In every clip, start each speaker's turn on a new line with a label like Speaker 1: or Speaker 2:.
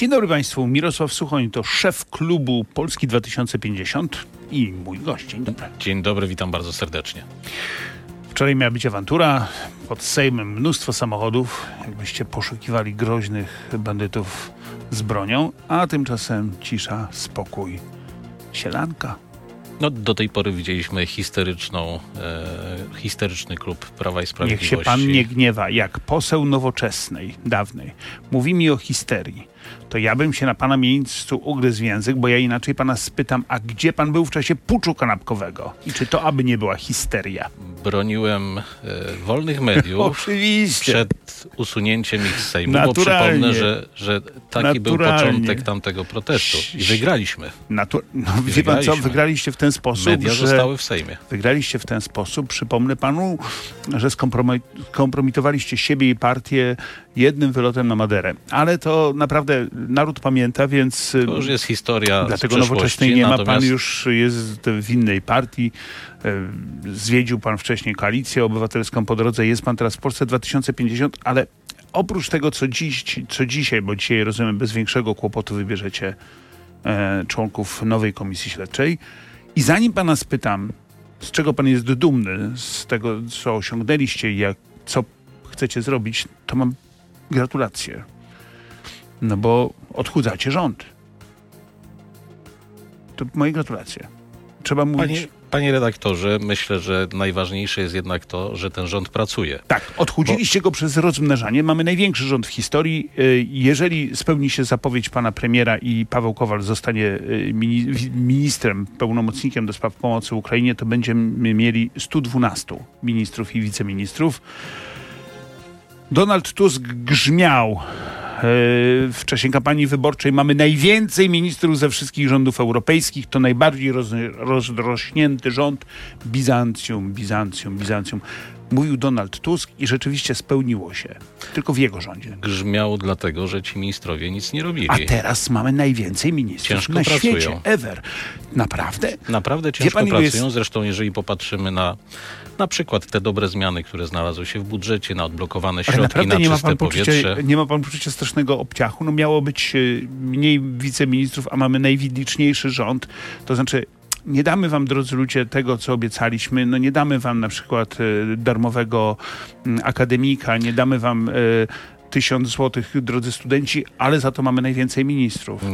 Speaker 1: Dzień dobry Państwu, Mirosław Suchoń to szef klubu Polski 2050 i mój gość. Dzień dobry.
Speaker 2: Dzień dobry, witam bardzo serdecznie.
Speaker 1: Wczoraj miała być awantura, pod Sejmem mnóstwo samochodów, jakbyście poszukiwali groźnych bandytów z bronią, a tymczasem cisza, spokój, sielanka.
Speaker 2: No, do tej pory widzieliśmy histeryczną, e, histeryczny klub Prawa i
Speaker 1: Niech
Speaker 2: Sprawiedliwości.
Speaker 1: się pan nie gniewa, jak poseł nowoczesnej, dawnej, mówi mi o histerii, to ja bym się na pana miejscu ugryzł w język, bo ja inaczej pana spytam, a gdzie pan był w czasie puczu kanapkowego? I czy to aby nie była histeria?
Speaker 2: Broniłem e, wolnych mediów
Speaker 1: Oczywiście.
Speaker 2: przed usunięciem ich z Sejmu, bo
Speaker 1: Naturalnie.
Speaker 2: przypomnę, że, że taki był
Speaker 1: Naturalnie.
Speaker 2: początek tamtego protestu. I wygraliśmy.
Speaker 1: Natu- no, wie pan co, wygraliście w ten sposób,
Speaker 2: Media
Speaker 1: że...
Speaker 2: zostały w Sejmie.
Speaker 1: Wygraliście w ten sposób. Przypomnę panu, że skompromitowaliście siebie i partię jednym wylotem na Maderę. Ale to naprawdę naród pamięta, więc
Speaker 2: To już jest historia
Speaker 1: dlatego nowoczesnej nie ma. Pan
Speaker 2: natomiast
Speaker 1: już jest w innej partii. E, Zwiedził pan wcześniej koalicję obywatelską po drodze. Jest pan teraz w Polsce 2050, ale oprócz tego, co, dziś, co dzisiaj, bo dzisiaj rozumiem, bez większego kłopotu wybierzecie e, członków nowej komisji śledczej. I zanim pana spytam, z czego pan jest dumny, z tego, co osiągnęliście i jak, co chcecie zrobić, to mam gratulacje. No bo odchudzacie rząd. To moje gratulacje. Trzeba mówić...
Speaker 2: Panie, panie redaktorze, myślę, że najważniejsze jest jednak to, że ten rząd pracuje.
Speaker 1: Tak, odchudziliście go przez rozmnażanie. Mamy największy rząd w historii. Y, Jeżeli spełni się zapowiedź pana premiera i Paweł Kowal zostanie y, ministrem, pełnomocnikiem do spraw pomocy Ukrainie, to będziemy mieli 112 ministrów i wiceministrów. Donald Tusk grzmiał w czasie kampanii wyborczej. Mamy najwięcej ministrów ze wszystkich rządów europejskich. To najbardziej roz, rozrośnięty rząd. Bizancjum, Bizancjum, Bizancjum. Mówił Donald Tusk i rzeczywiście spełniło się. Tylko w jego rządzie.
Speaker 2: Grzmiał dlatego, że ci ministrowie nic nie robili.
Speaker 1: A teraz mamy najwięcej ministrów
Speaker 2: Ciężko
Speaker 1: na
Speaker 2: pracują.
Speaker 1: świecie. Ever. Naprawdę?
Speaker 2: Naprawdę ciężko
Speaker 1: pan,
Speaker 2: pracują.
Speaker 1: jest-
Speaker 2: Zresztą jeżeli popatrzymy na na przykład te dobre zmiany, które znalazły się w budżecie, na odblokowane
Speaker 1: Ale
Speaker 2: środki
Speaker 1: naprawdę
Speaker 2: na
Speaker 1: nie ma,
Speaker 2: czyste
Speaker 1: pan poczucia,
Speaker 2: powietrze.
Speaker 1: nie ma pan poczucia strasznego obciachu. No miało być e, mniej wiceministrów, a mamy najliczniejszy rząd. To znaczy nie damy wam, drodzy ludzie, tego, co obiecaliśmy. No nie damy wam na przykład e, darmowego akademika, nie damy wam e, tysiąc złotych, drodzy studenci, ale za to mamy najwięcej ministrów.
Speaker 2: E,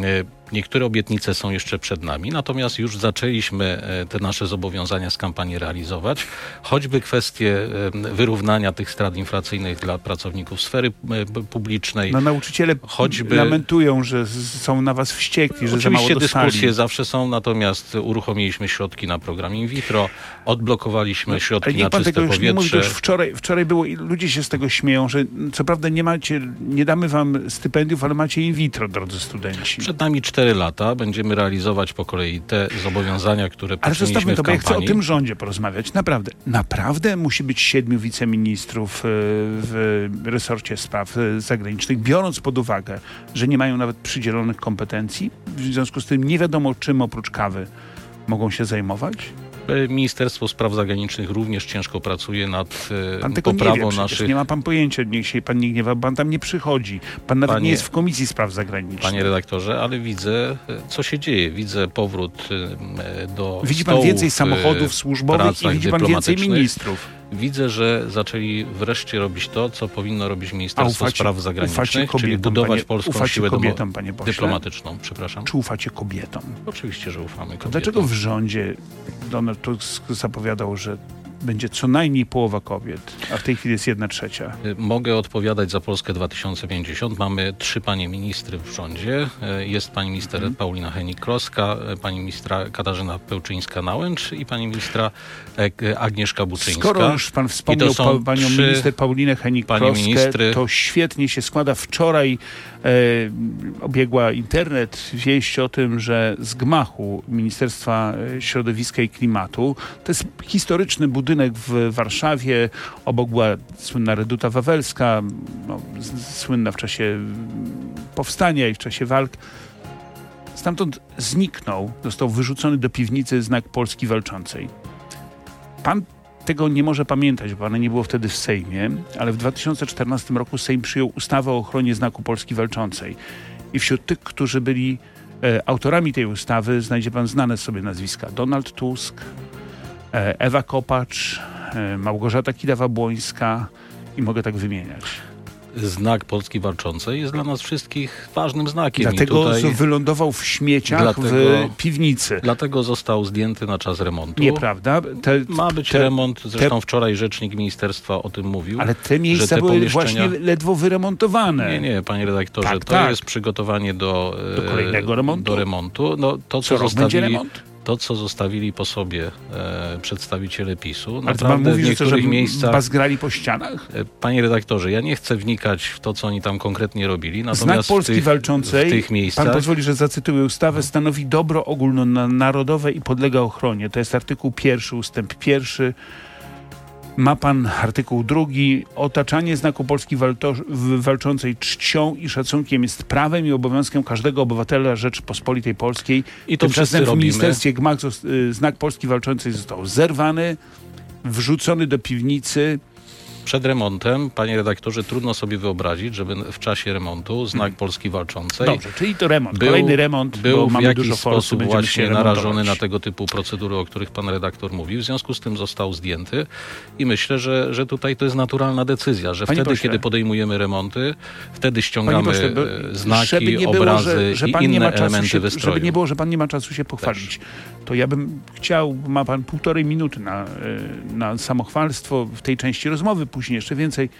Speaker 2: Niektóre obietnice są jeszcze przed nami, natomiast już zaczęliśmy e, te nasze zobowiązania z kampanii realizować. Choćby kwestie e, wyrównania tych strat inflacyjnych dla pracowników sfery e, publicznej.
Speaker 1: No nauczyciele
Speaker 2: Choćby-
Speaker 1: lamentują, że są na was wściekli, że za mało
Speaker 2: Oczywiście
Speaker 1: dostali.
Speaker 2: dyskusje zawsze są, natomiast uruchomiliśmy środki na program in vitro, odblokowaliśmy
Speaker 1: Ale
Speaker 2: środki
Speaker 1: niech
Speaker 2: na
Speaker 1: pan
Speaker 2: czyste
Speaker 1: tego już nie mówi, to
Speaker 2: powietrze.
Speaker 1: już wczoraj, wczoraj było i ludzie się z tego śmieją, że co prawda nie macie, nie damy wam stypendiów, ale macie in vitro, drodzy studenci.
Speaker 2: Przed nami 4 lata. Będziemy realizować po kolei te zobowiązania, które
Speaker 1: Ale zostawmy to, bo ja chcę o tym rządzie porozmawiać. Naprawdę. Naprawdę musi być siedmiu wiceministrów e, w resorcie spraw e, zagranicznych, biorąc pod uwagę, że nie mają nawet przydzielonych kompetencji. W związku z tym nie wiadomo, czym oprócz kawy mogą się zajmować.
Speaker 2: E, Ministerstwo Spraw Zagranicznych również ciężko pracuje nad e,
Speaker 1: Pan tego nie wie
Speaker 2: poprawą naszych...
Speaker 1: Nie ma pan pojęcia, niech się pan nie gniewa, pan tam nie przychodzi. Pan nawet
Speaker 2: Panie-
Speaker 1: nie jest w Komisji Spraw Zagranicznych.
Speaker 2: Panie redaktorze, ale widzę, e, co się dzieje. Widzę powrót do
Speaker 1: Widzi pan
Speaker 2: stołów,
Speaker 1: więcej samochodów służbowych i widzi pan więcej ministrów.
Speaker 2: Widzę, że zaczęli wreszcie robić to, co powinno robić Ministerstwo
Speaker 1: ufacie,
Speaker 2: Spraw Zagranicznych,
Speaker 1: kobietom,
Speaker 2: czyli budować
Speaker 1: panie,
Speaker 2: polską siłę
Speaker 1: kobietom, panie pośle?
Speaker 2: dyplomatyczną. Przepraszam.
Speaker 1: Czy ufacie kobietom?
Speaker 2: Oczywiście, że ufamy
Speaker 1: To
Speaker 2: kobietom.
Speaker 1: dlaczego w rządzie Donald Tusk zapowiadał, że będzie co najmniej połowa kobiet, a w tej chwili jest jedna trzecia?
Speaker 2: Y, Mogę odpowiadać za Polskę 2050. Mamy trzy panie ministry w rządzie. Y, Jest pani minister
Speaker 1: Mhm.
Speaker 2: Paulina Henik-Kloska, y, pani ministra Katarzyna Pełczyńska-Nałęcz i pani ministra e, Agnieszka Buczyńska.
Speaker 1: Skoro już pan wspomniał pa, panią
Speaker 2: trzy
Speaker 1: minister Paulinę Henik-Kloskę,
Speaker 2: ministry.
Speaker 1: to świetnie się składa. Wczoraj e, obiegła internet wieść o tym, że z gmachu Ministerstwa e, Środowiska i Klimatu, to jest historyczny budynek w Warszawie, obok była słynna Reduta Wawelska, no, słynna w czasie powstania i w czasie walk. Stamtąd zniknął, został wyrzucony do piwnicy znak Polski Walczącej. Pan tego nie może pamiętać, bo ona nie było wtedy w Sejmie, ale w 2014 roku Sejm przyjął ustawę o ochronie znaku Polski Walczącej. I wśród tych, którzy byli e, autorami tej ustawy, znajdzie pan znane sobie nazwiska. Donald Tusk, Ewa Kopacz, e, Małgorzata Kidawa-Błońska i mogę tak wymieniać.
Speaker 2: Znak Polski Walczącej jest dla nas wszystkich ważnym znakiem.
Speaker 1: Dlatego
Speaker 2: tutaj,
Speaker 1: wylądował w śmieciach
Speaker 2: Dlatego-
Speaker 1: w piwnicy.
Speaker 2: dlatego został zdjęty na czas remontu.
Speaker 1: Nieprawda? Te,
Speaker 2: Ma być
Speaker 1: te-
Speaker 2: remont, zresztą wczoraj rzecznik ministerstwa o tym mówił.
Speaker 1: Ale te miejsca
Speaker 2: te
Speaker 1: były
Speaker 2: pomieszczenia-
Speaker 1: właśnie ledwo wyremontowane.
Speaker 2: Nie, nie, panie redaktorze,
Speaker 1: Tak,
Speaker 2: to
Speaker 1: tak.
Speaker 2: jest przygotowanie do, e,
Speaker 1: Do kolejnego remontu?
Speaker 2: Do remontu. No, to,
Speaker 1: Co
Speaker 2: co, zostawili,
Speaker 1: remont?
Speaker 2: To, co zostawili po sobie e, przedstawiciele PiSu,
Speaker 1: Ale
Speaker 2: naprawdę
Speaker 1: pan mówi,
Speaker 2: w
Speaker 1: to, że
Speaker 2: niektórych miejscach...
Speaker 1: bazgrali po ścianach?
Speaker 2: E, Panie redaktorze, ja nie chcę wnikać w to, co oni tam konkretnie robili,
Speaker 1: Znak
Speaker 2: natomiast
Speaker 1: Polski
Speaker 2: w tych,
Speaker 1: Walczącej,
Speaker 2: w tych miejscach...
Speaker 1: pan pozwoli, że zacytuję ustawę, stanowi dobro ogólnonarodowe i podlega ochronie. To jest artykuł pierwszy, ustęp pierwszy. Ma pan artykuł drugi. Otaczanie znaku Polski Walczącej czcią i szacunkiem jest prawem i obowiązkiem każdego obywatela Rzeczypospolitej Polskiej.
Speaker 2: I to
Speaker 1: Tymczasem w ministerstwie gmach zos- y, znak Polski Walczącej został zerwany, wrzucony do piwnicy.
Speaker 2: Przed remontem, panie redaktorze, trudno sobie wyobrazić, żeby w czasie remontu znak Polski Walczącej
Speaker 1: Dobrze, czyli to remont.
Speaker 2: Był-
Speaker 1: Kolejny remont,
Speaker 2: był
Speaker 1: bo
Speaker 2: w
Speaker 1: mamy
Speaker 2: jakiś sposób właśnie narażony na tego typu procedury, o których pan redaktor mówił. W związku z tym został zdjęty i myślę, że, że tutaj to jest naturalna decyzja, że
Speaker 1: Panie
Speaker 2: wtedy,
Speaker 1: pośle.
Speaker 2: kiedy podejmujemy remonty, wtedy ściągamy
Speaker 1: pośle,
Speaker 2: e, znaki,
Speaker 1: nie było,
Speaker 2: obrazy
Speaker 1: że, że
Speaker 2: i inne elementy
Speaker 1: się,
Speaker 2: wystroju.
Speaker 1: Żeby nie było, że pan nie ma czasu się pochwalić. To ja bym chciał, ma pan półtorej minuty na, y, na samochwalstwo w tej części rozmowy, później jeszcze więcej.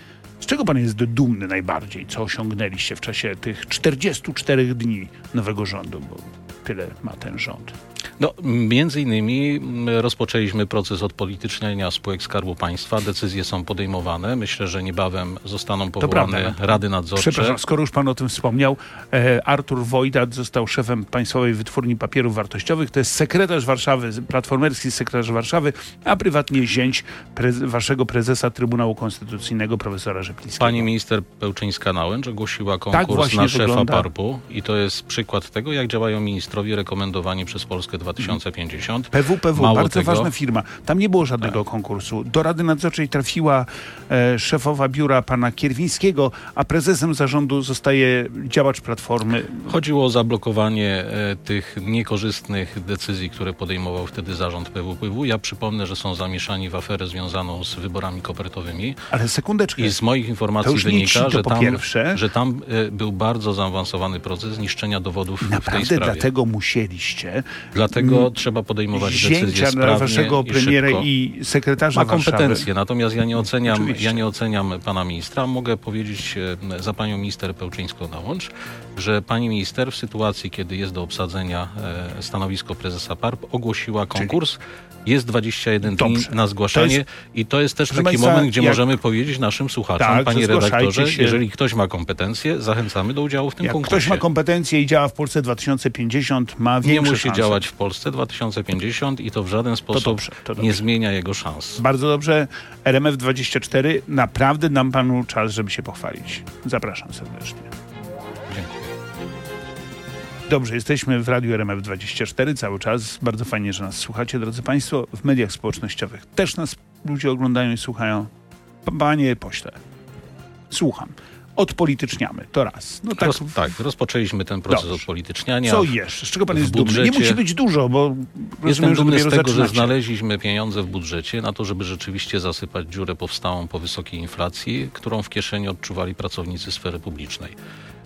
Speaker 1: Z czego pan jest dumny najbardziej? Co osiągnęliście w czasie tych 44 dni nowego rządu? Bo tyle ma ten rząd.
Speaker 2: No, między innymi mm, rozpoczęliśmy proces odpolityczniania spółek Skarbu Państwa. Decyzje są podejmowane. Myślę, że niebawem zostaną powołane rady nadzorcze.
Speaker 1: Przepraszam, skoro już pan o tym wspomniał, e, Artur Wojdat został szefem Państwowej Wytwórni Papierów Wartościowych. To jest sekretarz Warszawy, platformerski sekretarz Warszawy, a prywatnie zięć prez, waszego prezesa Trybunału Konstytucyjnego, profesora Rzeplińskiego.
Speaker 2: Pani minister Pełczyńska-Nałęcz ogłosiła konkurs
Speaker 1: Tak
Speaker 2: na szefa
Speaker 1: wygląda.
Speaker 2: PARP-u i to jest przykład tego, jak działają ministrowie rekomendowani przez Polskę 2050.
Speaker 1: PWPW,
Speaker 2: Mało
Speaker 1: bardzo
Speaker 2: tego- Tak.
Speaker 1: ważna firma. Tam nie było żadnego konkursu. Do Rady Nadzorczej trafiła e, szefowa biura pana Kierwińskiego, a prezesem zarządu zostaje działacz Platformy.
Speaker 2: Chodziło o zablokowanie e, tych niekorzystnych decyzji, które podejmował wtedy zarząd PWPW. Ja przypomnę, że są zamieszani w aferę związaną z wyborami kopertowymi.
Speaker 1: Ale sekundeczkę.
Speaker 2: I z moich
Speaker 1: To
Speaker 2: informacji wynika, że
Speaker 1: po
Speaker 2: tam,
Speaker 1: pierwsze.
Speaker 2: że tam e, był bardzo zaawansowany proces niszczenia dowodów w tej
Speaker 1: Naprawdę
Speaker 2: sprawie.
Speaker 1: dlatego musieliście
Speaker 2: Dlatego
Speaker 1: Mm,
Speaker 2: trzeba podejmować decyzje
Speaker 1: na
Speaker 2: sprawnie
Speaker 1: waszego
Speaker 2: i
Speaker 1: premiera
Speaker 2: szybko.
Speaker 1: i sekretarza
Speaker 2: Ma
Speaker 1: Warszawy.
Speaker 2: kompetencje, natomiast ja nie oceniam,
Speaker 1: Oczywiście.
Speaker 2: ja nie oceniam pana ministra. Mogę powiedzieć e, za panią minister Pełczyńską-Nałącz, że pani minister w sytuacji, kiedy jest do obsadzenia e, stanowisko prezesa PARP, ogłosiła konkurs. Jest 21 dni
Speaker 1: Dobrze.
Speaker 2: na zgłaszanie
Speaker 1: To
Speaker 2: i to jest też taki
Speaker 1: państwa,
Speaker 2: moment, gdzie
Speaker 1: jak-
Speaker 2: możemy powiedzieć naszym słuchaczom,
Speaker 1: Tak,
Speaker 2: panie redaktorze,
Speaker 1: się.
Speaker 2: jeżeli ktoś ma kompetencje, zachęcamy do udziału w tym
Speaker 1: Jak
Speaker 2: konkursie.
Speaker 1: ktoś ma kompetencje i działa w Polsce 2050, ma
Speaker 2: nie
Speaker 1: większe
Speaker 2: musi
Speaker 1: szanse.
Speaker 2: działać w Polsce 2050 i to w żaden sposób
Speaker 1: dobrze, to dobrze.
Speaker 2: nie zmienia jego szans.
Speaker 1: Bardzo dobrze. RMF24, naprawdę dam panu czas, żeby się pochwalić. Zapraszam serdecznie. Dobrze, jesteśmy w Radiu RMF24 cały czas. Bardzo fajnie, że nas słuchacie, drodzy Państwo. W mediach społecznościowych też nas ludzie oglądają i słuchają. Panie pośle, słucham. Odpolityczniamy, to raz. No tak,
Speaker 2: Roz, tak, rozpoczęliśmy ten proces
Speaker 1: Dobrze.
Speaker 2: odpolityczniania.
Speaker 1: co jeszcze? Z czego pan jest dumny? Nie
Speaker 2: budżecie-
Speaker 1: musi być dużo, bo
Speaker 2: Jestem
Speaker 1: rozumiem, że
Speaker 2: dumny z tego, że
Speaker 1: zaczynacie.
Speaker 2: znaleźliśmy pieniądze w budżecie na to, żeby rzeczywiście zasypać dziurę powstałą po wysokiej inflacji, którą w kieszeni odczuwali pracownicy sfery publicznej.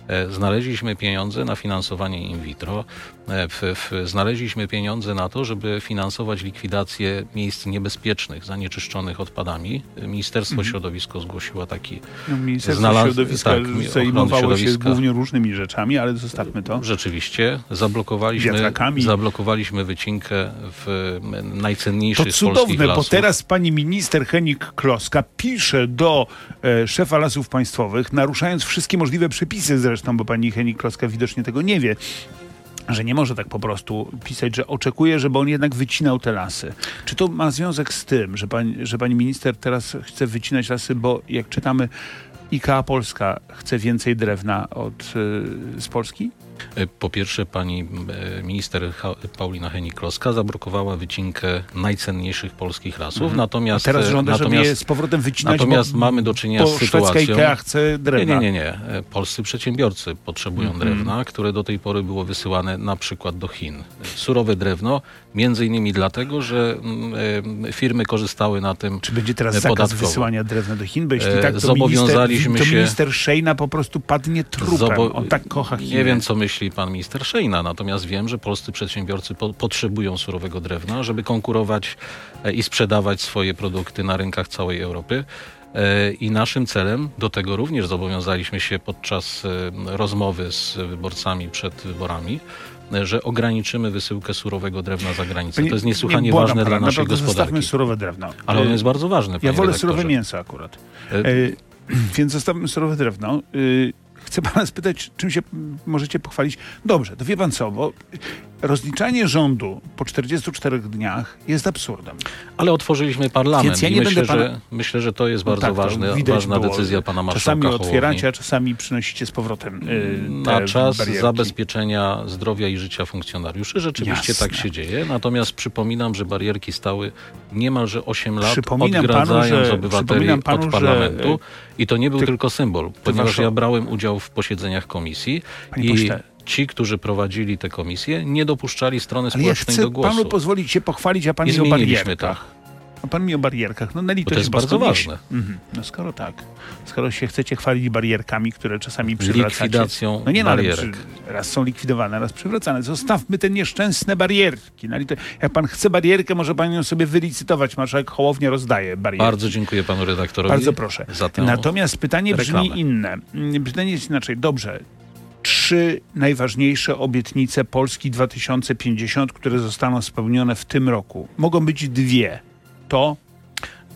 Speaker 2: E, Znaleźliśmy pieniądze na finansowanie in vitro. E, znaleźliśmy pieniądze na to, żeby finansować likwidację miejsc niebezpiecznych, zanieczyszczonych odpadami. E, Ministerstwo
Speaker 1: Mhm.
Speaker 2: Środowisko zgłosiło taki
Speaker 1: No, Ministerstwo
Speaker 2: Znalazł-
Speaker 1: Środowiska
Speaker 2: tak,
Speaker 1: zajmowało
Speaker 2: ochrony
Speaker 1: się
Speaker 2: środowiska.
Speaker 1: głównie różnymi rzeczami, ale zostawmy to.
Speaker 2: Rzeczywiście, zablokowaliśmy,
Speaker 1: Wiatrakami.
Speaker 2: zablokowaliśmy wycinkę w
Speaker 1: To
Speaker 2: najcenniejszych polskich
Speaker 1: cudowne, bo teraz pani minister Henik Kloska pisze do e, szefa lasów państwowych, naruszając wszystkie możliwe przepisy zresztą, bo pani Henik Kloska widocznie tego nie wie, że nie może tak po prostu pisać, że oczekuje, żeby on jednak wycinał te lasy. Czy to ma związek z tym, że że pani minister teraz chce wycinać lasy, bo jak czytamy, IKA Polska chce więcej drewna od, e, z Polski?
Speaker 2: E, po pierwsze, pani e, minister Paulina Henik-Kloska zablokowała wycinkę najcenniejszych polskich lasów, mhm. natomiast...
Speaker 1: A teraz żąda,
Speaker 2: natomiast,
Speaker 1: żeby z powrotem wycinać,
Speaker 2: Natomiast mamy do czynienia z sytuacją...
Speaker 1: Chce drewna.
Speaker 2: Nie, nie, nie, nie. Polscy przedsiębiorcy potrzebują mhm. drewna, które do tej pory było wysyłane na przykład do Chin. Surowe drewno, między innymi dlatego, że mm, firmy korzystały na tym
Speaker 1: Czy będzie teraz zakaz podatkowo. wysyłania drewna do Chin? Bo jeśli tak, to
Speaker 2: Zobowiązaliśmy
Speaker 1: minister, to minister Szejna po prostu padnie trupem. Zobo... On tak kocha Chiny.
Speaker 2: Nie wiem, co myśli pan minister Szejna, natomiast wiem, że polscy przedsiębiorcy po potrzebują surowego drewna, żeby konkurować e, i sprzedawać swoje produkty na rynkach całej Europy. E, I naszym celem, do tego również zobowiązaliśmy się podczas e, rozmowy z wyborcami przed wyborami, że ograniczymy wysyłkę surowego drewna za granicę. to jest niesłychanie nie, ważne dla naszej gospodarki.
Speaker 1: Zostawmy surowe drewno.
Speaker 2: Ale ono jest bardzo ważne.
Speaker 1: Ja wolę
Speaker 2: redaktorze.
Speaker 1: surowe mięso akurat. E... więc zostawmy surowe drewno. Chcę pana spytać, czym się możecie pochwalić. Dobrze, to wie pan co, bo rozliczanie rządu po 44 dniach jest absurdem.
Speaker 2: Ale otworzyliśmy parlament Więc ja nie myślę, pana... że, myślę, że to jest no bardzo tak, ważne, ważna było. decyzja pana marszałka
Speaker 1: Czasami otwieracie, a czasami przynosicie z powrotem yy,
Speaker 2: Na czas barierki. zabezpieczenia zdrowia i życia funkcjonariuszy. Rzeczywiście Jasne. tak się dzieje. Natomiast przypominam, że barierki stały niemalże 8 lat, odgradzając panu, obywateli panu, od parlamentu. Że, I to nie był ty, tylko symbol, ponieważ ja brałem udział w posiedzeniach komisji
Speaker 1: Panie i pośle,
Speaker 2: ci, którzy prowadzili te komisje, nie dopuszczali strony społecznej
Speaker 1: ja
Speaker 2: do głosu.
Speaker 1: panu pozwolić się pochwalić, a pan I mi o barierkach. To. A pan mi o barierkach. No na
Speaker 2: litość to jest bardzo ważne.
Speaker 1: Mhm. No skoro tak. Skoro się chcecie chwalić barierkami, które czasami przywracacie.
Speaker 2: Likwidacją
Speaker 1: no nie,
Speaker 2: no, barierek.
Speaker 1: Przy, raz są likwidowane, raz przywracane. Zostawmy te nieszczęsne barierki. Na. Jak pan chce barierkę, może pan ją sobie wylicytować. Marszałek Hołownia rozdaje barierki.
Speaker 2: Bardzo dziękuję panu redaktorowi.
Speaker 1: Bardzo proszę. Natomiast pytanie reklamę. brzmi inne. Pytanie jest inaczej. Dobrze, trzy najważniejsze obietnice Polski 2050, które zostaną spełnione w tym roku. Mogą być dwie. To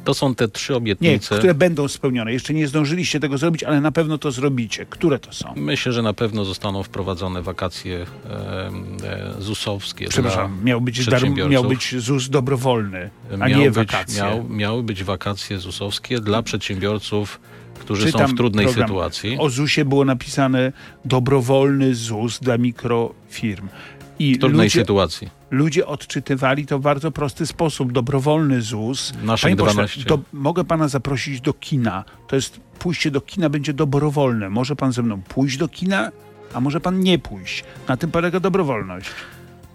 Speaker 2: to są te trzy obietnice.
Speaker 1: Nie, które będą spełnione. Jeszcze nie zdążyliście tego zrobić, ale na pewno to zrobicie. Które to są?
Speaker 2: Myślę, że na pewno zostaną wprowadzone wakacje e, e, ZUS-owskie.
Speaker 1: Przepraszam, miał być, dar, miał być ZUS dobrowolny, a miał nie być, wakacje.
Speaker 2: Miał, miały być wakacje ZUS-owskie dla przedsiębiorców którzy Czytam są w trudnej sytuacji.
Speaker 1: O ZUS-ie było napisane dobrowolny ZUS dla mikrofirm.
Speaker 2: I w trudnej ludzie, sytuacji.
Speaker 1: Ludzie odczytywali to w bardzo prosty sposób. Dobrowolny ZUS.
Speaker 2: Naszych Panie 12. Pośle, do,
Speaker 1: mogę pana zaprosić do kina. To jest pójście do kina będzie dobrowolne. Może pan ze mną pójść do kina, a może pan nie pójść. Na tym polega dobrowolność.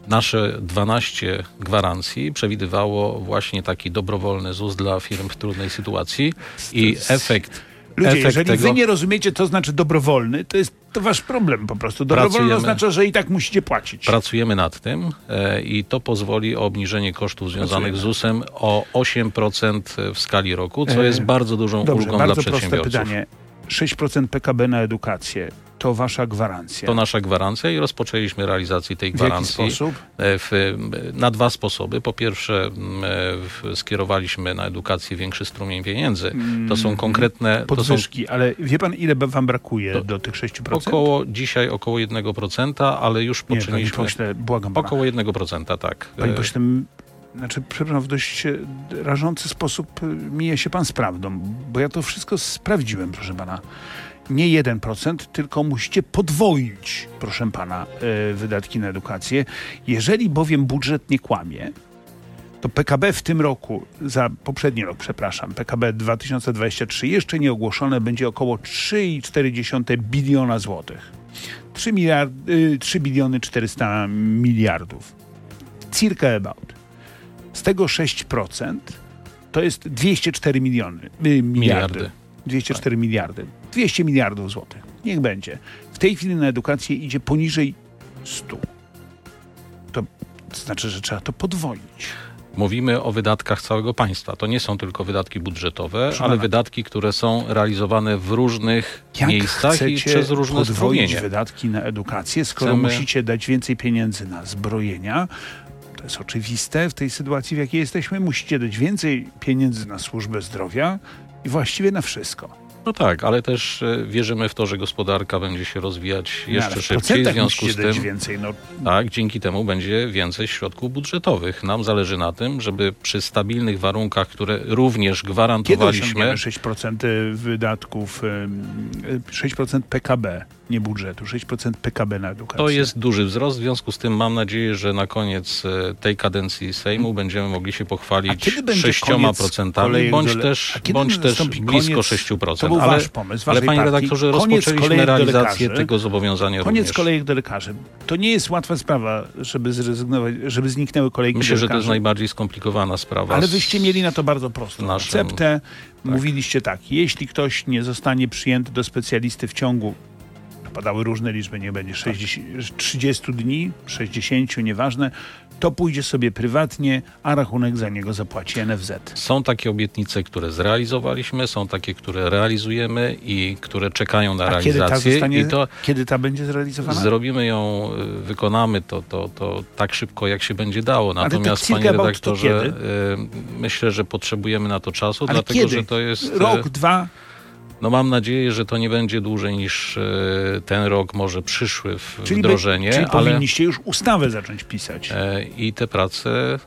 Speaker 2: Nasze 12 gwarancji przewidywało właśnie taki dobrowolny ZUS dla firm w trudnej sytuacji i efekt
Speaker 1: Ludzie, jeżeli tego... wy nie rozumiecie, co znaczy dobrowolny, to jest to wasz problem po prostu. Dobrowolny oznacza, że i tak musicie płacić.
Speaker 2: Pracujemy nad tym e, i to pozwoli o obniżenie kosztów związanych Pracujemy. z ZUS-em o 8% w skali roku, co e, jest bardzo dużą Dobrze, ulgą
Speaker 1: bardzo
Speaker 2: dla przedsiębiorców.
Speaker 1: Proste pytanie. 6% PKB na edukację to wasza gwarancja?
Speaker 2: To nasza gwarancja i rozpoczęliśmy realizację tej gwarancji.
Speaker 1: W jaki sposób?
Speaker 2: E, w, na dwa sposoby. Po pierwsze w, skierowaliśmy na edukację większy strumień pieniędzy. To są mm, konkretne...
Speaker 1: Podwyżki, są, ale wie pan ile wam brakuje do, do tych 6%?
Speaker 2: Około, dzisiaj około 1%, ale już poczyniliśmy... Nie,
Speaker 1: panie pośle, błagam pana.
Speaker 2: Około 1%, tak.
Speaker 1: Panie pośle, znaczy, przepraszam, w dość e, rażący sposób e, mija się pan z prawdą, bo ja to wszystko sprawdziłem, proszę pana. Nie 1%, tylko musicie podwoić, proszę pana, e, wydatki na edukację. Jeżeli bowiem budżet nie kłamie, to PKB w tym roku, za poprzedni rok, przepraszam, PKB 2023 jeszcze nie ogłoszone będzie około 3,4 biliona złotych. 3, miliard, 3 biliony 400 miliardów. Circa about. Z tego 6% to jest 204 miliony, y, miliardy. miliardy. 204 tak. miliardy. 200 miliardów złotych. Niech będzie. W tej chwili na edukację idzie poniżej 100. To znaczy, że trzeba to podwoić.
Speaker 2: Mówimy o wydatkach całego państwa. To nie są tylko wydatki budżetowe, Proszę ale pana. wydatki, które są realizowane w różnych
Speaker 1: Jak
Speaker 2: miejscach i przez różne
Speaker 1: podwoić wydatki na edukację, skoro Chcemy... musicie dać więcej pieniędzy na zbrojenia, to jest oczywiste w tej sytuacji, w jakiej jesteśmy. Musicie dać więcej pieniędzy na służbę zdrowia i właściwie na wszystko.
Speaker 2: No tak, ale też e, wierzymy w to, że gospodarka będzie się rozwijać jeszcze no, szybciej. W związku z tym,
Speaker 1: więcej, no.
Speaker 2: tak, dzięki temu będzie więcej środków budżetowych. Nam zależy na tym, żeby przy stabilnych warunkach, które również gwarantowaliśmy.
Speaker 1: Kiedy 6% wydatków, 6% PKB nie budżetu, 6% PKB na edukację.
Speaker 2: To jest duży wzrost, w związku z tym mam nadzieję, że na koniec e, tej kadencji Sejmu będziemy mogli się pochwalić
Speaker 1: kiedy będzie
Speaker 2: 6%,
Speaker 1: kolejek
Speaker 2: bądź też, bądź też blisko
Speaker 1: koniec-
Speaker 2: 6%.
Speaker 1: To był
Speaker 2: ale,
Speaker 1: wasz pomysł,
Speaker 2: ale panie
Speaker 1: partii.
Speaker 2: redaktorze, rozpoczęliśmy realizację
Speaker 1: lekarzy.
Speaker 2: tego zobowiązania
Speaker 1: Koniec
Speaker 2: również.
Speaker 1: kolejek do lekarzy. To nie jest łatwa sprawa, żeby zrezygnować, żeby zniknęły kolejki
Speaker 2: Myślę, że to jest najbardziej skomplikowana sprawa.
Speaker 1: Ale wyście mieli na to bardzo prostą
Speaker 2: naszym-
Speaker 1: receptę. Mówiliście tak, jeśli ktoś nie zostanie przyjęty do specjalisty w ciągu, padały różne liczby, nie będzie 60, 30 dni, 60, nieważne, to pójdzie sobie prywatnie, a rachunek za niego zapłaci NFZ.
Speaker 2: Są takie obietnice, które zrealizowaliśmy, są takie, które realizujemy i które czekają na
Speaker 1: A kiedy ta,
Speaker 2: realizację.
Speaker 1: zostanie,
Speaker 2: to
Speaker 1: kiedy ta będzie zrealizowana?
Speaker 2: Zrobimy ją, y, wykonamy to, to, to tak szybko, jak się będzie dało.
Speaker 1: to
Speaker 2: Natomiast,
Speaker 1: circa
Speaker 2: panie redaktorze, y, myślę, że potrzebujemy na to czasu,
Speaker 1: Ale
Speaker 2: dlatego
Speaker 1: kiedy?
Speaker 2: że to jest. y,
Speaker 1: Rok, dwa?
Speaker 2: No mam nadzieję, że to nie będzie dłużej niż y, ten rok, może przyszły w
Speaker 1: Czyli, by-
Speaker 2: wdrożenie,
Speaker 1: czyli
Speaker 2: ale
Speaker 1: powinniście już ustawę zacząć pisać.
Speaker 2: e, i te prace e,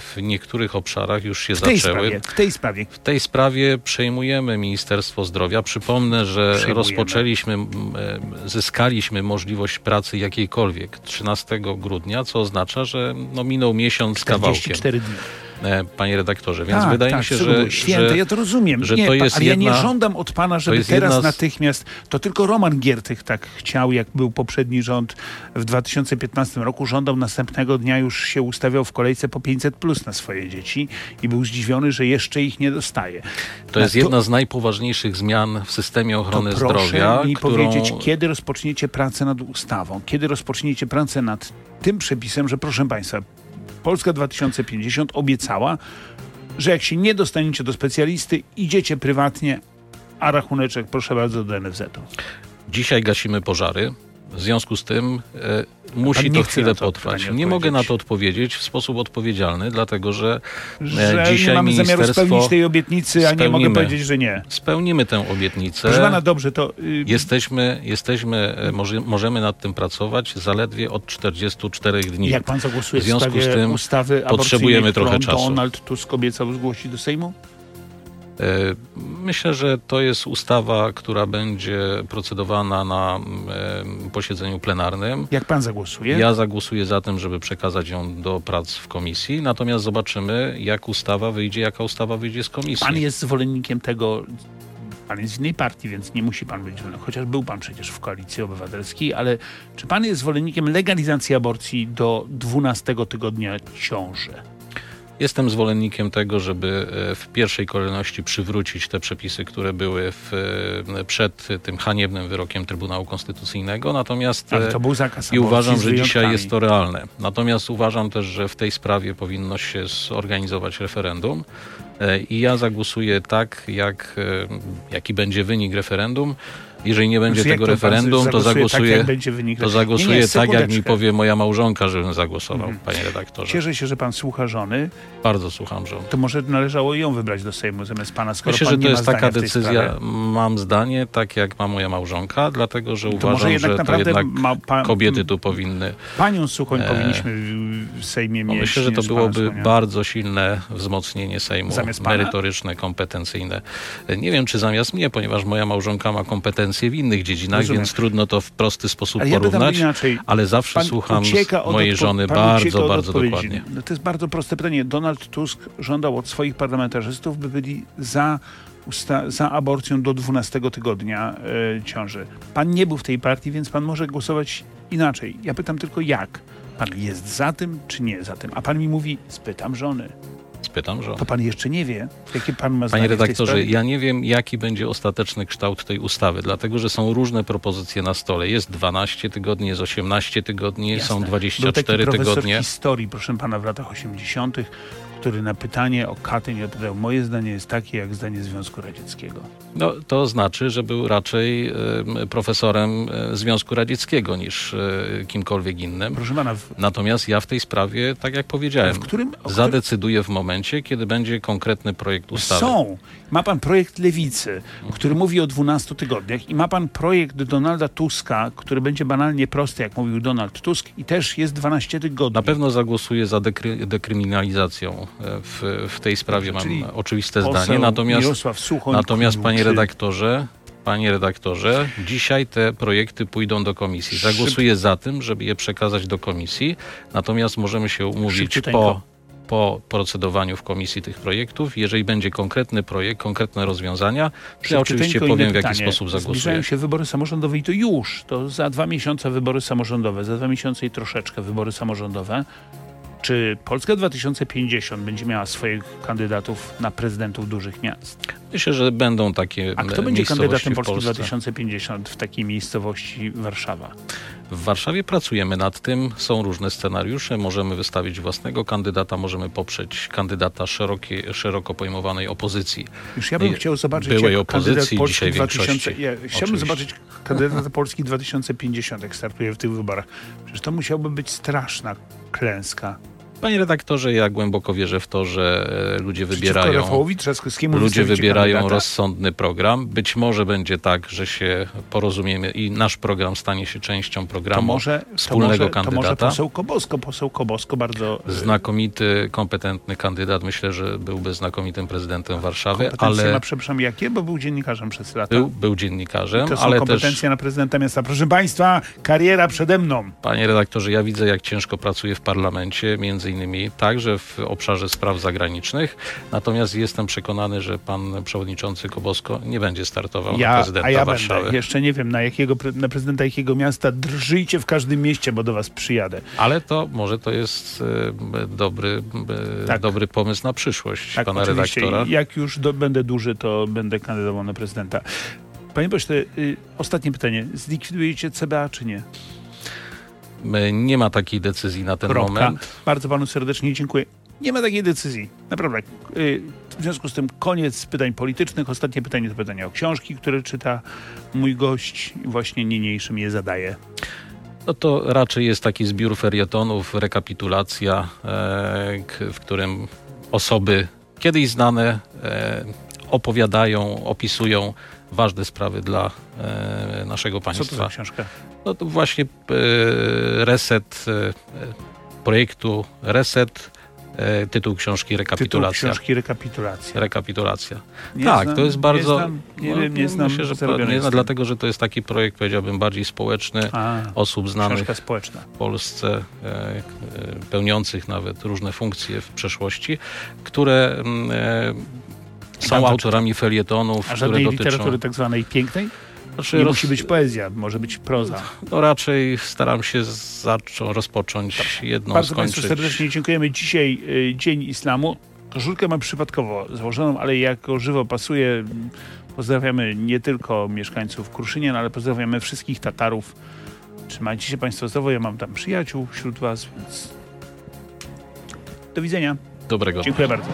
Speaker 2: w niektórych obszarach już się
Speaker 1: W
Speaker 2: zaczęły.
Speaker 1: sprawie, w tej sprawie.
Speaker 2: W tej sprawie przejmujemy Ministerstwo Zdrowia. Przypomnę, że
Speaker 1: Przejmujemy.
Speaker 2: rozpoczęliśmy, e, zyskaliśmy możliwość pracy jakiejkolwiek 13 grudnia, co oznacza, że no, minął miesiąc z kawałkiem,
Speaker 1: 44 dni.
Speaker 2: E, panie redaktorze. Więc
Speaker 1: tak,
Speaker 2: wydaje
Speaker 1: tak,
Speaker 2: mi się, że,
Speaker 1: święte,
Speaker 2: że
Speaker 1: ja to rozumiem.
Speaker 2: że
Speaker 1: nie,
Speaker 2: to jest
Speaker 1: ale ja nie
Speaker 2: jedna-
Speaker 1: żądam od pana, żeby teraz
Speaker 2: jedna z-
Speaker 1: natychmiast, to tylko Roman Giertych tak chciał, jak był poprzedni rząd w 2015 roku, żądał następnego dnia już się ustawiał w kolejce po 500 plus na swoje dzieci i był zdziwiony, że jeszcze ich nie dostaje.
Speaker 2: to jest
Speaker 1: to-
Speaker 2: jedna z najpoważniejszych zmian w systemie
Speaker 1: To
Speaker 2: ochrony
Speaker 1: proszę
Speaker 2: zdrowia,
Speaker 1: mi
Speaker 2: którą
Speaker 1: powiedzieć, kiedy rozpoczniecie pracę nad ustawą, kiedy rozpoczniecie pracę nad tym przepisem, że proszę państwa, Polska 2050 obiecała, że jak się nie dostaniecie do specjalisty, idziecie prywatnie, a rachuneczek proszę bardzo do NFZ-u.
Speaker 2: dzisiaj gasimy pożary. W związku z tym e, musi to chwilę
Speaker 1: to
Speaker 2: potrwać. Nie mogę na to odpowiedzieć w sposób odpowiedzialny, dlatego że
Speaker 1: Że
Speaker 2: E, dzisiaj
Speaker 1: nie mamy zamiaru spełnić tej obietnicy, a nie mogę powiedzieć, że nie.
Speaker 2: spełnimy tę obietnicę.
Speaker 1: Proszę pana, dobrze, to y,
Speaker 2: Jesteśmy, jesteśmy e, może, możemy nad tym pracować zaledwie od 44 dni.
Speaker 1: jak pan zagłosuje
Speaker 2: w związku
Speaker 1: w
Speaker 2: z tym
Speaker 1: ustawy
Speaker 2: potrzebujemy trochę czasu.
Speaker 1: Donald Tusk obiecał zgłosić do Sejmu?
Speaker 2: E, Myślę, że to jest ustawa, która będzie procedowana na e, posiedzeniu plenarnym.
Speaker 1: Jak pan zagłosuje?
Speaker 2: Ja zagłosuję za tym, żeby przekazać ją do prac w komisji, natomiast zobaczymy, jak ustawa wyjdzie, jaka ustawa wyjdzie z komisji.
Speaker 1: Pan jest zwolennikiem tego. Pan jest z innej partii, więc nie musi pan być, chociaż był pan przecież w koalicji obywatelskiej, ale czy pan jest zwolennikiem legalizacji aborcji do 12 tygodnia ciąży?
Speaker 2: Jestem zwolennikiem tego, żeby e, w pierwszej kolejności przywrócić te przepisy, które były w, e, przed tym haniebnym wyrokiem Trybunału Konstytucyjnego. Natomiast
Speaker 1: Ale
Speaker 2: e,
Speaker 1: to był zakaz
Speaker 2: i uważam, że dzisiaj jest to realne. Natomiast uważam też, że w tej sprawie powinno się zorganizować referendum. E, I ja zagłosuję tak, jak, e, jaki będzie wynik referendum. Jeżeli nie będzie
Speaker 1: Znaczy, jak
Speaker 2: tego
Speaker 1: to
Speaker 2: referendum, to zagłosuję,
Speaker 1: Tak, jak
Speaker 2: to zagłosuję
Speaker 1: nie,
Speaker 2: tak, jak mi powie moja małżonka, żebym zagłosował,
Speaker 1: Mhm.
Speaker 2: panie redaktorze.
Speaker 1: Cieszę się, że pan słucha żony.
Speaker 2: Bardzo słucham żony.
Speaker 1: To może należało ją wybrać do Sejmu zamiast pana, skoro
Speaker 2: Myślę,
Speaker 1: pan
Speaker 2: że to jest taka decyzja. Mam zdanie, tak jak ma moja małżonka, dlatego że
Speaker 1: To
Speaker 2: uważam,
Speaker 1: może jednak
Speaker 2: że to
Speaker 1: naprawdę
Speaker 2: jednak
Speaker 1: ma pan,
Speaker 2: kobiety tu powinny.
Speaker 1: Panią Suchoń
Speaker 2: E,
Speaker 1: powinniśmy w- Sejmie mieć.
Speaker 2: myślę, że to byłoby bardzo silne wzmocnienie Sejmu, merytoryczne, kompetencyjne. Nie wiem, czy zamiast mnie, ponieważ moja małżonka ma kompetencje w innych dziedzinach,
Speaker 1: Rozumiem.
Speaker 2: więc trudno to w prosty sposób
Speaker 1: Ale ja
Speaker 2: porównać.
Speaker 1: inaczej.
Speaker 2: Ale zawsze
Speaker 1: Pan
Speaker 2: słucham
Speaker 1: od
Speaker 2: mojej żony bardzo, bardzo dokładnie.
Speaker 1: No to jest bardzo proste pytanie. Donald Tusk żądał od swoich parlamentarzystów, by byli za, usta- za aborcją do 12 tygodnia e, ciąży. Pan nie był w tej partii, więc pan może głosować inaczej. Ja pytam tylko jak. Pan jest za tym, czy nie za tym? A pan mi mówi, spytam żony.
Speaker 2: Spytam, że.
Speaker 1: To pan jeszcze nie wie, jakie pan ma
Speaker 2: Panie redaktorze, ja nie wiem, jaki będzie ostateczny kształt tej ustawy, dlatego że są różne propozycje na stole. Jest 12 tygodni, jest 18 tygodni,
Speaker 1: Jasne.
Speaker 2: są
Speaker 1: Był taki
Speaker 2: 24
Speaker 1: profesor
Speaker 2: tygodnie.
Speaker 1: historii, proszę pana, w latach 80., który na pytanie o Katyń odpowiadał, moje zdanie jest takie, jak zdanie Związku Radzieckiego.
Speaker 2: No, to znaczy, że był raczej em, profesorem e, Związku Radzieckiego niż e, kimkolwiek innym.
Speaker 1: Proszę pana, w,
Speaker 2: Natomiast ja w tej sprawie, tak jak powiedziałem,
Speaker 1: w którym... którym
Speaker 2: zadecyduję w momencie, kiedy będzie konkretny projekt ustawy.
Speaker 1: są. Ma pan projekt Lewicy, który mówi o 12 tygodniach i ma pan projekt Donalda Tuska, który będzie banalnie prosty, jak mówił Donald Tusk i też jest 12 tygodni.
Speaker 2: Na pewno zagłosuję za dekry, dekryminalizacją w, w tej sprawie. Mam
Speaker 1: Czyli
Speaker 2: oczywiste zdanie. Natomiast, natomiast panie redaktorze, Panie redaktorze, dzisiaj te projekty pójdą do komisji. Zagłosuję za tym, żeby je przekazać do komisji, natomiast możemy się umówić po, po procedowaniu w komisji tych projektów. Jeżeli będzie konkretny projekt, konkretne rozwiązania, to ja oczywiście powiem, w jaki sposób
Speaker 1: Zbliżają
Speaker 2: zagłosuję.
Speaker 1: się wybory samorządowe i to już. To za dwa miesiące wybory samorządowe, za dwa miesiące i troszeczkę wybory samorządowe. Czy Polska 2050 będzie miała swoich kandydatów na prezydentów dużych miast?
Speaker 2: Myślę, że będą takie
Speaker 1: A kto będzie kandydatem Polski
Speaker 2: Polsce.
Speaker 1: 2050 w takiej miejscowości Warszawa?
Speaker 2: W Warszawie pracujemy nad tym, są różne scenariusze, możemy wystawić własnego kandydata, możemy poprzeć kandydata szerokiej, szeroko pojmowanej opozycji.
Speaker 1: Już ja bym
Speaker 2: I
Speaker 1: chciał zobaczyć
Speaker 2: byłej opozycji,
Speaker 1: Polski
Speaker 2: dzisiaj
Speaker 1: 2000,
Speaker 2: większości.
Speaker 1: ja, Chciałbym
Speaker 2: Oczywiście.
Speaker 1: zobaczyć kandydata Polski 2050, jak startuje w tych wyborach. Przecież to musiałoby być straszna klęska.
Speaker 2: Panie redaktorze, ja głęboko wierzę w to, że e, ludzie wybierają,
Speaker 1: Rafałowi Trzaskowskiemu
Speaker 2: ludzie wybierają
Speaker 1: kandydata.
Speaker 2: rozsądny program. Być może będzie tak, że się porozumiemy i nasz program stanie się częścią
Speaker 1: to
Speaker 2: programu
Speaker 1: może,
Speaker 2: wspólnego
Speaker 1: to może, To może
Speaker 2: kandydata.
Speaker 1: poseł Kobosko. Poseł Kobosko bardzo...
Speaker 2: Znakomity, kompetentny kandydat. Myślę, że byłby znakomitym prezydentem Warszawy, ale
Speaker 1: ma, przepraszam, jakie? Bo był dziennikarzem przez lata.
Speaker 2: był, był dziennikarzem,
Speaker 1: to są
Speaker 2: ale
Speaker 1: kompetencje
Speaker 2: też
Speaker 1: na prezydenta miasta. Proszę Państwa, kariera przede mną.
Speaker 2: Panie redaktorze, ja widzę, jak ciężko pracuje w parlamencie, między innymi także w obszarze spraw zagranicznych. Natomiast jestem przekonany, że pan przewodniczący Kobosko nie będzie startował na
Speaker 1: Ja,
Speaker 2: prezydenta
Speaker 1: a ja
Speaker 2: Warszawy.
Speaker 1: będę. Jeszcze nie wiem, na, jakiego, na prezydenta jakiego miasta. Drżyjcie w każdym mieście, bo do Was przyjadę.
Speaker 2: Ale to może to jest e, dobry, e,
Speaker 1: Tak.
Speaker 2: dobry pomysł na przyszłość
Speaker 1: Tak,
Speaker 2: pana
Speaker 1: oczywiście.
Speaker 2: redaktora.
Speaker 1: Jak już do, będę duży, to będę kandydował na prezydenta. Panie pośle, y, ostatnie pytanie. Zlikwidujecie CBA czy nie?
Speaker 2: My- Nie ma takiej decyzji na ten
Speaker 1: Kropka.
Speaker 2: moment.
Speaker 1: Bardzo panu serdecznie dziękuję. Nie ma takiej decyzji. Naprawdę. Y, W związku z tym koniec pytań politycznych. Ostatnie pytanie to pytanie o książki, które czyta mój gość i właśnie niniejszym je zadaje.
Speaker 2: No to raczej jest taki zbiór ferietonów, rekapitulacja, e, w którym osoby kiedyś znane e, opowiadają, opisują ważne sprawy dla e, naszego
Speaker 1: Co to za
Speaker 2: państwa.
Speaker 1: książka?
Speaker 2: No to właśnie e, reset e, projektu Reset, e, tytuł książki
Speaker 1: Tytuł
Speaker 2: Rekapitulacja.
Speaker 1: książki Rekapitulacja.
Speaker 2: Rekapitulacja.
Speaker 1: Nie
Speaker 2: tak,
Speaker 1: znam-
Speaker 2: to jest bardzo.
Speaker 1: Nie, znam, nie
Speaker 2: no,
Speaker 1: wiem, nie znam.
Speaker 2: Myślę, że nie,
Speaker 1: jestem.
Speaker 2: dlatego, że to jest taki projekt, powiedziałbym, bardziej społeczny,
Speaker 1: A,
Speaker 2: osób znanych w Polsce, e, pełniących nawet różne funkcje w przeszłości, które mm, e, są
Speaker 1: to
Speaker 2: autorami felietonów,
Speaker 1: A
Speaker 2: które dotyczą...
Speaker 1: literatury tak zwanej pięknej?
Speaker 2: Znaczy,
Speaker 1: Nie
Speaker 2: roz-
Speaker 1: musi być poezja, może być proza.
Speaker 2: No raczej staram się zacząć, rozpocząć jedną,
Speaker 1: Bardzo Państwu
Speaker 2: skończyć.
Speaker 1: serdecznie dziękujemy. Dzisiaj y, Dzień Islamu. Koszulkę mam przypadkowo założoną, ale jako żywo pasuje. Pozdrawiamy nie tylko mieszkańców Kruszynien, ale pozdrawiamy wszystkich Tatarów. Trzymajcie się Państwo zdrowo. Ja mam tam przyjaciół wśród Was, więc do widzenia.
Speaker 2: Dobrego.
Speaker 1: Dziękuję bardzo.